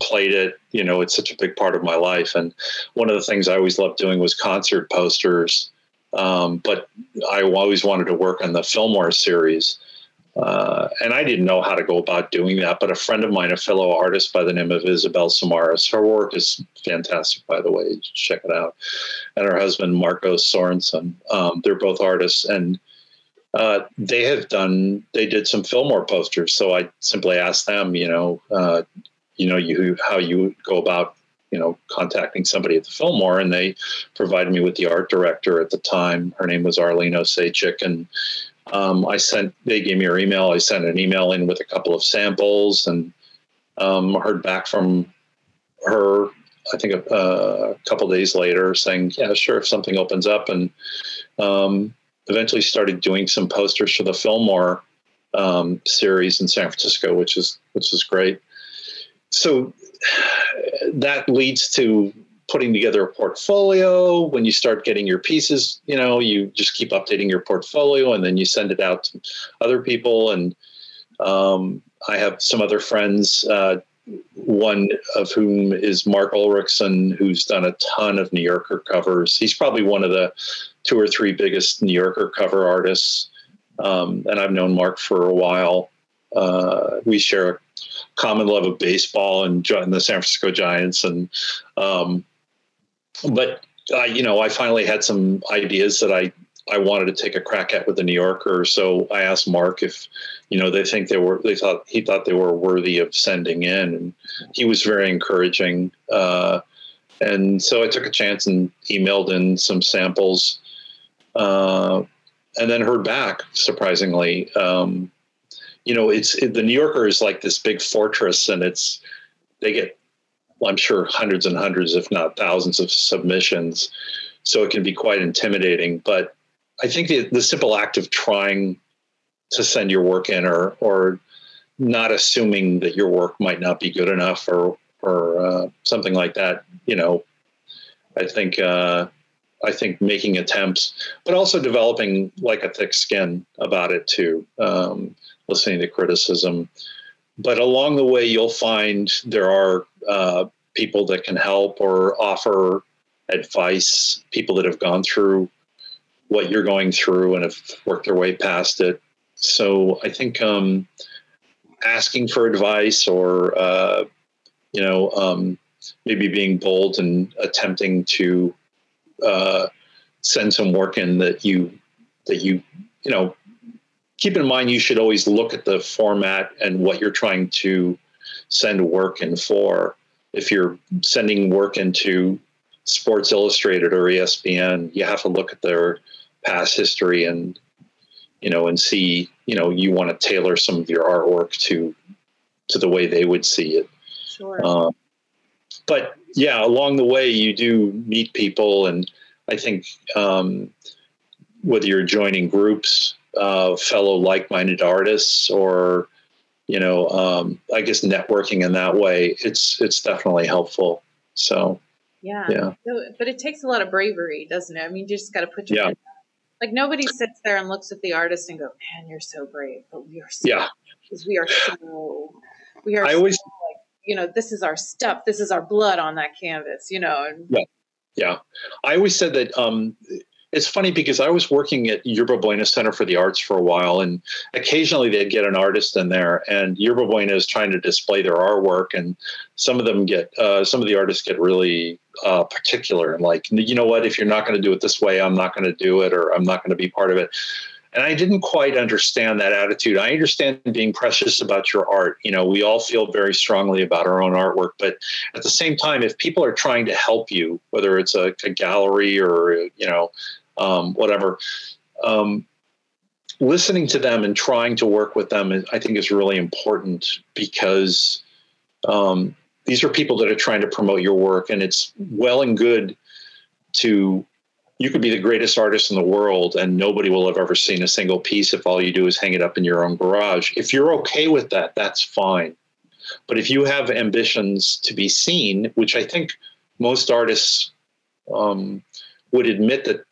Speaker 2: played it. You know, it's such a big part of my life. And one of the things I always loved doing was concert posters. Um, but I always wanted to work on the Fillmore series. Uh, and I didn't know how to go about doing that. But a friend of mine, a fellow artist by the name of Isabel Samaras, her work is fantastic, by the way. Check it out. And her husband, Marcos Sorensen, um, they're both artists. And uh, they have done, they did some Fillmore posters. So I simply asked them, you know, uh, you know, you how you go about you know, contacting somebody at the Fillmore, and they provided me with the art director at the time. Her name was Arlene Owseichik, and um, I sent, they gave me her email. I sent an email in with a couple of samples and um, heard back from her, I think a, a couple days later saying, yeah, sure, if something opens up. And um, eventually started doing some posters for the Fillmore um, series in San Francisco, which is, which is great. So that leads to putting together a portfolio. When you start getting your pieces, you know, you just keep updating your portfolio and then you send it out to other people. And um, I have some other friends, uh, one of whom is Mark Ulriksen who's done a ton of New Yorker covers. He's probably one of the two or three biggest New Yorker cover artists. Um, and I've known Mark for a while. Uh, we share a common love of baseball and, the San Francisco Giants. And um, but uh, you know, I finally had some ideas that I I wanted to take a crack at with the New Yorker. So I asked Mark if, you know, they think they were, they thought, he thought they were worthy of sending in. And he was very encouraging. Uh, and so I took a chance and emailed in some samples uh, and then heard back, surprisingly. Um, you know, it's it, the New Yorker is like this big fortress and it's, they get, I'm sure hundreds and hundreds, if not thousands of submissions. So it can be quite intimidating. But I think the, the simple act of trying to send your work in or or not assuming that your work might not be good enough or or uh, something like that, you know, I think uh, I think making attempts, but also developing like a thick skin about it too, um, listening to criticism. But along the way, you'll find there are uh, people that can help or offer advice, people that have gone through what you're going through and have worked their way past it. So I think um, asking for advice or, uh, you know, um, maybe being bold and attempting to uh, send some work in that you, that you, you know, keep in mind you should always look at the format and what you're trying to send work in for. If you're sending work into Sports Illustrated or ESPN, you have to look at their past history and you know and see you know you want to tailor some of your artwork to to the way they would see it.
Speaker 1: Sure. Um,
Speaker 2: but yeah, along the way you do meet people, and I think um, whether you're joining groups, uh, fellow like-minded artists, or you know, um, I guess networking in that way, it's it's definitely helpful. So
Speaker 1: yeah. Yeah. So, but it takes a lot of bravery, doesn't it? I mean, you just got to put your yeah. like nobody sits there and looks at the artist and go, "Man, you're so brave," but we are so
Speaker 2: yeah
Speaker 1: because we are so we are.
Speaker 2: I always
Speaker 1: like you know this is our stuff. This is our blood on that canvas. You know. And,
Speaker 2: yeah. Yeah. I always said that um, it's funny because I was working at Yerba Buena Center for the Arts for a while, and occasionally they'd get an artist in there, and Yerba Buena is trying to display their artwork, and some of them get, uh, some of the artists get really uh, particular and like, you know what, if you're not going to do it this way, I'm not going to do it, or I'm not going to be part of it. And I didn't quite understand that attitude. I understand being precious about your art. You know, we all feel very strongly about our own artwork, but at the same time, if people are trying to help you, whether it's a, a gallery or you know um, whatever. Um, listening to them and trying to work with them, I think, is really important because um, these are people that are trying to promote your work, and it's well and good to. You could be the greatest artist in the world, and nobody will have ever seen a single piece if all you do is hang it up in your own garage. If you're okay with that, that's fine. But if you have ambitions to be seen, which I think most artists um, would admit that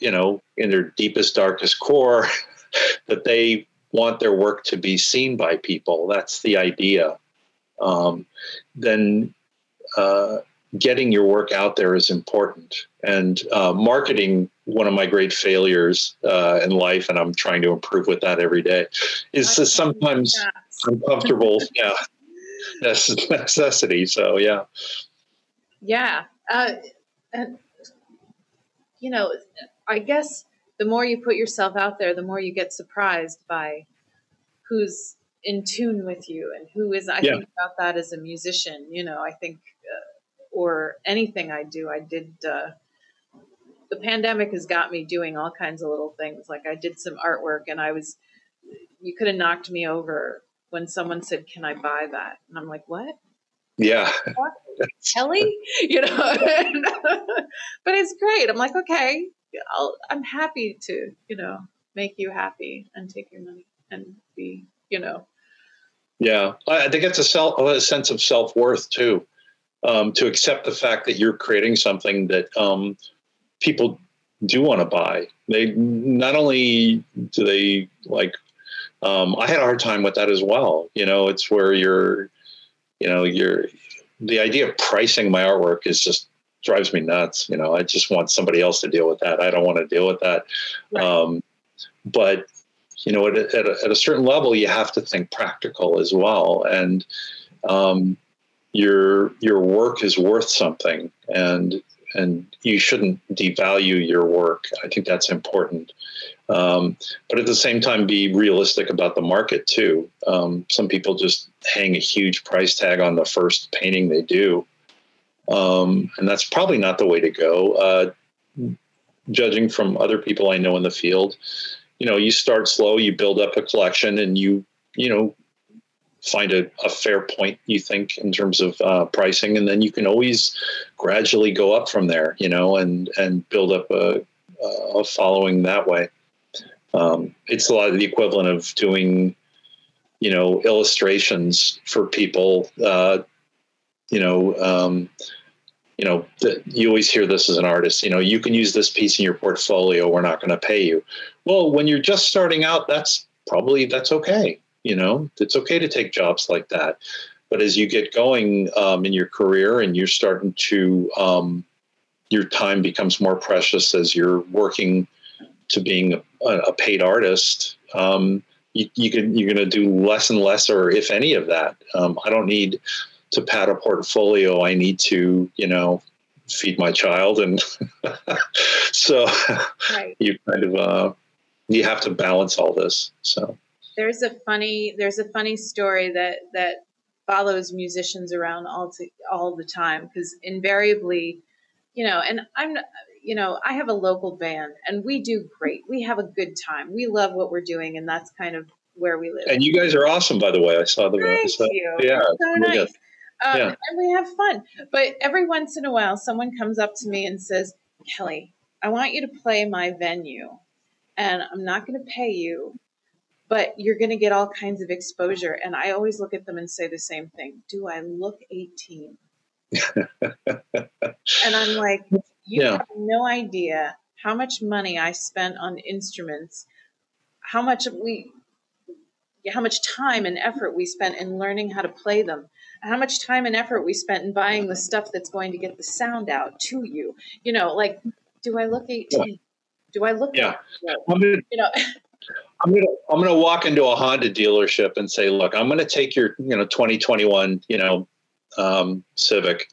Speaker 2: you know, in their deepest, darkest core, <laughs> that they want their work to be seen by people. That's the idea. Um, then uh, getting your work out there is important. And uh, marketing, one of my great failures uh, in life, and I'm trying to improve with that every day, is sometimes uncomfortable. <laughs> yeah, that's necessity. So yeah.
Speaker 1: Yeah. Uh, and you know, I guess the more you put yourself out there, the more you get surprised by who's in tune with you and who is. I yeah. think about that as a musician. You know, I think, or anything I do, I did. Uh, the pandemic has got me doing all kinds of little things. Like I did some artwork, and I was. You could have knocked me over when someone said, "Can I buy that?" And I'm like, "What?"
Speaker 2: Yeah.
Speaker 1: Kelly, <laughs> you know, <laughs> but it's great. I'm like, okay, I'll, I'm happy to, you know, make you happy and take your money and be, you know.
Speaker 2: Yeah, I think it's a self, a sense of self worth too, um, to accept the fact that you're creating something that um, people do want to buy. They not only do they like. Um, I had a hard time with that as well. You know, it's where you're, you know, you're the idea of pricing my artwork is just drives me nuts. You know, I just want somebody else to deal with that. I don't want to deal with that. Right. Um, but you know, at a, at, a, at a, certain level, you have to think practical as well, and um, your your work is worth something. And and you shouldn't devalue your work. I think that's important. Um, but at the same time, be realistic about the market too. Um, some people just hang a huge price tag on the first painting they do, um, and that's probably not the way to go. Uh, judging from other people I know in the field, you know, you start slow, you build up a collection, and you you know find a, a fair point you think in terms of uh, pricing and then you can always gradually go up from there you know and and build up a, a following that way. Um, it's a lot of the equivalent of doing you know illustrations for people uh, you know um, you know the, you always hear this as an artist you know you can use this piece in your portfolio we're not going to pay you. Well when you're just starting out that's probably that's okay you know it's okay to take jobs like that. But as you get going um, in your career and you're starting to um, your time becomes more precious as you're working to being a, a paid artist um, you, you can you're going to do less and less or if any of that. Um, i don't need to pad a portfolio. I need to you know feed my child and <laughs> so right. <laughs> you kind of uh, you have to balance all this so
Speaker 1: there's a funny there's a funny story that that follows musicians around all to, all the time because invariably, you know, and I'm you know, I have a local band and we do great. We have a good time. We love what we're doing and that's kind of where we live.
Speaker 2: And you guys are awesome, by the way. I saw the
Speaker 1: Thank episode. you. Yeah, so nice. Um, yeah. And we have fun. But every once in a while, someone comes up to me and says, Kelly, I want you to play my venue and I'm not going to pay you, but you're going to get all kinds of exposure. And I always look at them and say the same thing Do I look 18? <laughs> and I'm like, You yeah. have no idea how much money I spent on instruments, how much we, how much time and effort we spent in learning how to play them, how much time and effort we spent in buying the stuff that's going to get the sound out to you. You know, like, do I look 18? Yeah. Do I look?
Speaker 2: Yeah. Like, you know. <laughs> I'm gonna I'm gonna walk into a Honda dealership and say, look, I'm gonna take your you know 2021 you know um, Civic,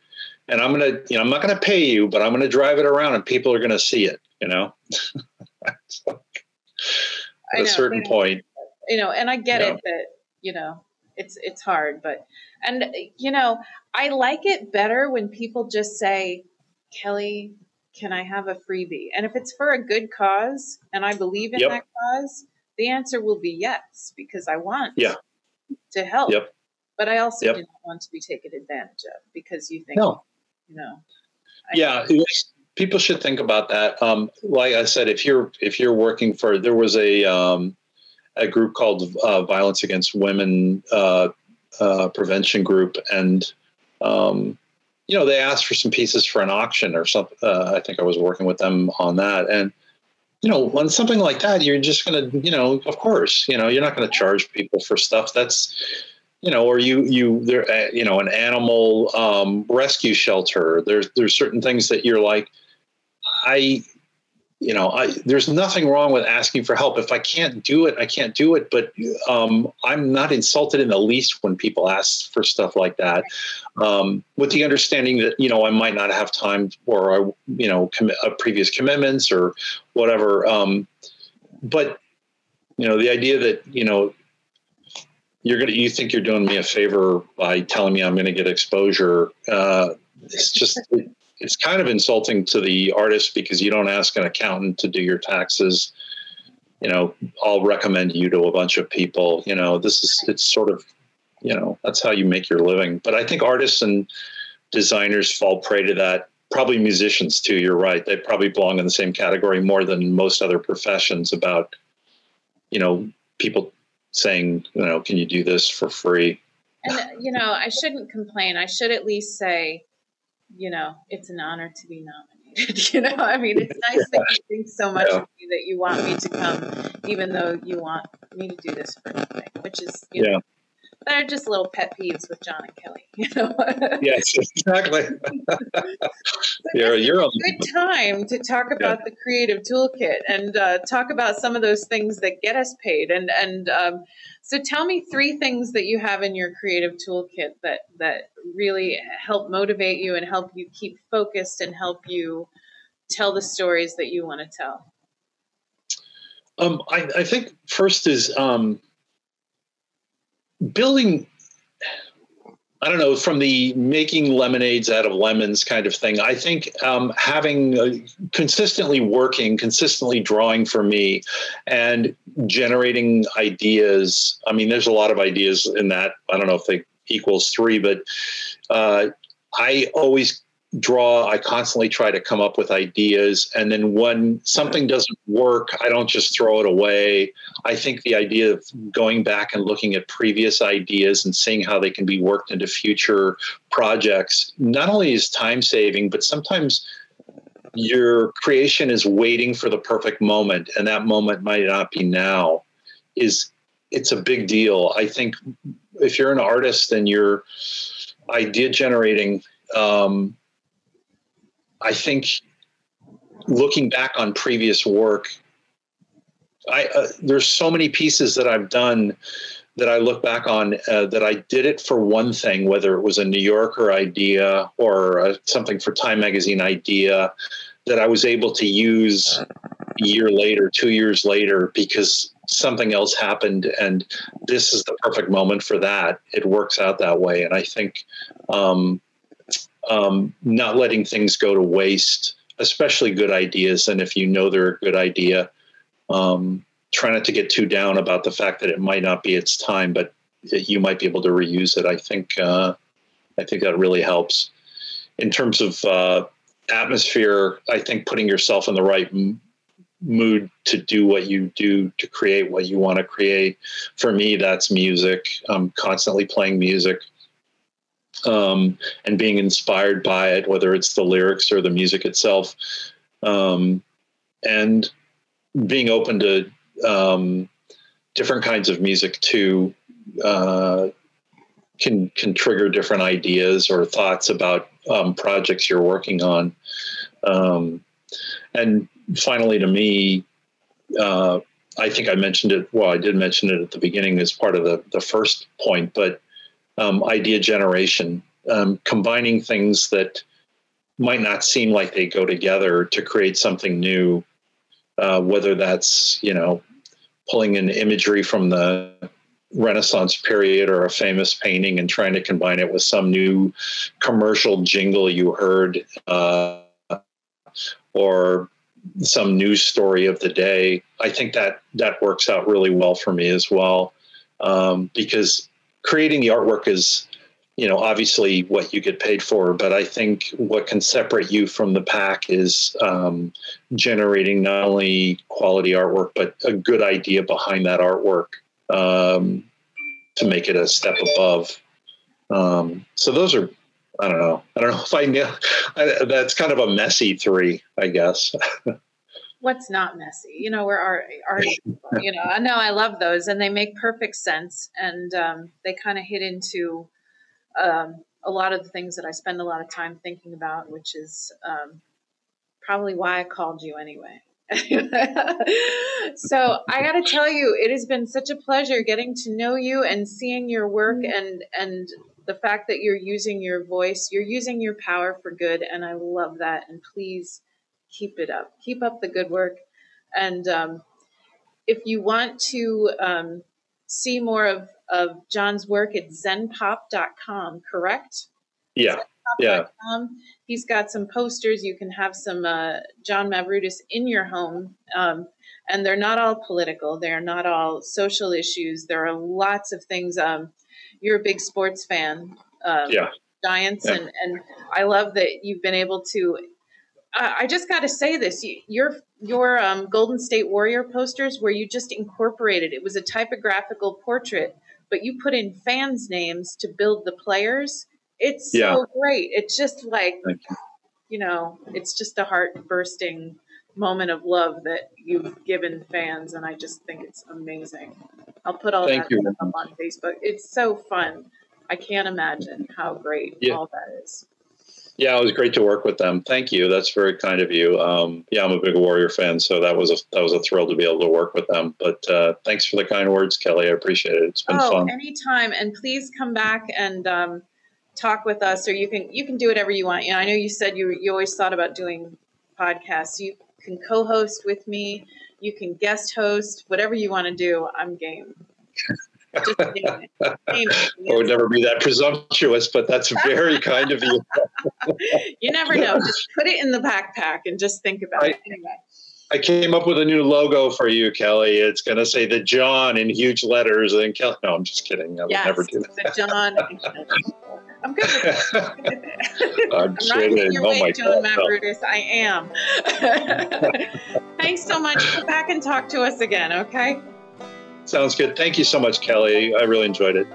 Speaker 2: and I'm gonna you know I'm not gonna pay you, but I'm gonna drive it around and people are gonna see it. You know, <laughs> at a know, certain point.
Speaker 1: You know, and I get it that you know it's it's hard, but and you know I like it better when people just say, Kelly, can I have a freebie? And if it's for a good cause and I believe in yep. that cause, the answer will be yes, because I want
Speaker 2: yeah.
Speaker 1: to help.
Speaker 2: Yep.
Speaker 1: But I also yep. do not want to be taken advantage of because you think, no. you know.
Speaker 2: I yeah, people should think about that. Um, like I said, if you're if you're working for, there was a um, a group called uh, Violence Against Women uh, uh, Prevention Group, and um, you know they asked for some pieces for an auction or something. Uh, I think I was working with them on that, and you know, on something like that, you're just going to, you know, of course, you know, you're not going to charge people for stuff that's, you know, or you, you, there, uh, you know, an animal um, rescue shelter. There's, there's certain things that you're like, I, you know, I, there's nothing wrong with asking for help. If I can't do it, I can't do it. But um, I'm not insulted in the least when people ask for stuff like that, um, with the understanding that you know I might not have time or I, you know com- uh, previous commitments or whatever. Um, but you know, the idea that you know you're gonna you think you're doing me a favor by telling me I'm to get exposure. Uh, it's just it's kind of insulting to the artist because you don't ask an accountant to do your taxes. You know, I'll recommend you to a bunch of people. You know, this is it's sort of, you know, that's how you make your living. But I think artists and designers fall prey to that. Probably musicians too. You're right. They probably belong in the same category more than most other professions. About, you know, people saying, you know, can you do this for free?
Speaker 1: And uh, you know, I shouldn't complain. I should at least say, you know, it's an honor to be nominated. <laughs> you know, I mean, it's nice that you think so much yeah. of me that you want me to come, even though you want me to do this for nothing, which is, you yeah. know, they're just little pet peeves with John and Kelly. <laughs> You know.
Speaker 2: yes, exactly. <laughs> you're you're a
Speaker 1: good time to talk about yeah. the creative toolkit and uh, talk about some of those things that get us paid. And and um, so, tell me three things that you have in your creative toolkit that that really help motivate you and help you keep focused and help you tell the stories that you want to tell.
Speaker 2: Um, I, I, think first is um, building I don't know, from the making lemonades out of lemons kind of thing. I think um, having uh, consistently working, consistently drawing for me, and generating ideas. I mean, there's a lot of ideas in that. I don't know if they equals three, but uh, I always draw i constantly try to come up with ideas and then when something doesn't work i don't just throw it away. I think the idea of going back and looking at previous ideas and seeing how they can be worked into future projects not only is time saving but sometimes your creation is waiting for the perfect moment and that moment might not be now is it's a big deal. I think if you're an artist and you're idea generating um, I think looking back on previous work, I uh, there's so many pieces that I've done that I look back on uh, that I did it for one thing, whether it was a New Yorker idea or uh, something for Time Magazine idea, that I was able to use a year later, two years later, because something else happened, and this is the perfect moment for that. It works out that way, and I think um, um, not letting things go to waste, especially good ideas. And if you know they're a good idea, um, try not to get too down about the fact that it might not be its time, but you might be able to reuse it. I think uh, I think that really helps. In terms of uh, atmosphere, I think putting yourself in the right m- mood to do what you do to create what you want to create. For me, that's music. I'm constantly playing music um, and being inspired by it, whether it's the lyrics or the music itself, um, and being open to um, different kinds of music too uh, can can trigger different ideas or thoughts about um, projects you're working on. Um, and finally, to me, uh, I think I mentioned it. Well, I did mention it at the beginning as part of the the first point, but um, idea generation, um, combining things that might not seem like they go together to create something new. Uh, whether that's you know pulling an imagery from the Renaissance period or a famous painting and trying to combine it with some new commercial jingle you heard, uh, or some news story of the day. I think that that works out really well for me as well, um, because creating the artwork is you know obviously what you get paid for but i think what can separate you from the pack is um, generating not only quality artwork but a good idea behind that artwork um, to make it a step above. Um, so those are i don't know. I don't know <laughs> if i know that's kind of a messy three i guess <laughs>
Speaker 1: what's not messy? You know we're art, art <laughs> you know i know i love those and they make perfect sense and um, they kind of hit into um, a lot of the things that i spend a lot of time thinking about which is um, probably why i called you anyway. <laughs> So i got to tell you it has been such a pleasure getting to know you and seeing your work mm-hmm. and and the fact that you're using your voice you're using your power for good and i love that and please keep it up. Keep up the good work. And um, if you want to um, see more of, of John's work, it's zenpop.com, correct?
Speaker 2: Yeah. Yeah.
Speaker 1: He's got some posters. You can have some uh, John Mavroudis in your home. Um, and they're not all political, they're not all social issues. There are lots of things. Um, you're a big sports fan.
Speaker 2: Um, yeah.
Speaker 1: Giants. Yeah. And, and I love that you've been able to I just got to say this: your your um, Golden State Warrior posters, where you just incorporated it was a typographical portrait, but you put in fans' names to build the players. It's yeah. so great. It's just like you. you know, it's just a heart bursting moment of love that you've given fans, and I just think it's amazing. I'll put all
Speaker 2: Thank
Speaker 1: that
Speaker 2: you.
Speaker 1: up on Facebook. It's so fun. I can't imagine how great
Speaker 2: Yeah.
Speaker 1: all that is.
Speaker 2: Yeah, it was great to work with them. Thank you. That's very kind of you. Um, yeah, I'm a big Warrior fan, so that was a that was a thrill to be able to work with them. But uh, thanks for the kind words, Kelly. I appreciate it. It's been
Speaker 1: oh,
Speaker 2: fun.
Speaker 1: anytime, and please come back and um, talk with us, or you can you can do whatever you want. You know, I know you said you you always thought about doing podcasts. You can co-host with me. You can guest host. Whatever you want to do, I'm game. <laughs>
Speaker 2: I would <laughs> never be that presumptuous, but that's very <laughs> kind of you.
Speaker 1: You never know. <laughs> Just put it in the backpack and just think about it. Anyway.
Speaker 2: I came up with a new logo for you, Kelly. It's going to say the John in huge letters. And Kelly, no, I'm just kidding. I would
Speaker 1: Yes,
Speaker 2: never do that.
Speaker 1: the John. I'm good with. I'm good.
Speaker 2: I'm
Speaker 1: I'm riding
Speaker 2: kidding.
Speaker 1: your
Speaker 2: Oh
Speaker 1: way,
Speaker 2: my
Speaker 1: John
Speaker 2: God, no.
Speaker 1: Mavroudis. I am. Thanks so much. Come back and talk to us again, okay?
Speaker 2: Sounds good. Thank you so much, Kelly. I really enjoyed it.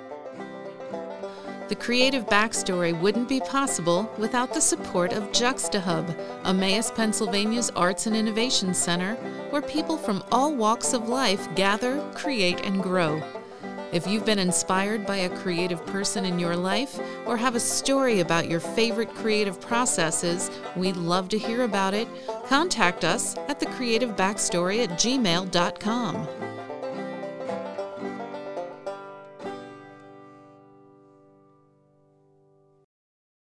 Speaker 3: The creative backstory wouldn't be possible without the support of JuxtaHub, Emmaus, Pennsylvania's Arts and Innovation Center, where people from all walks of life gather, create, and grow. If you've been inspired by a creative person in your life or have a story about your favorite creative processes, we'd love to hear about it. Contact us at thecreativebackstory at gmail.com.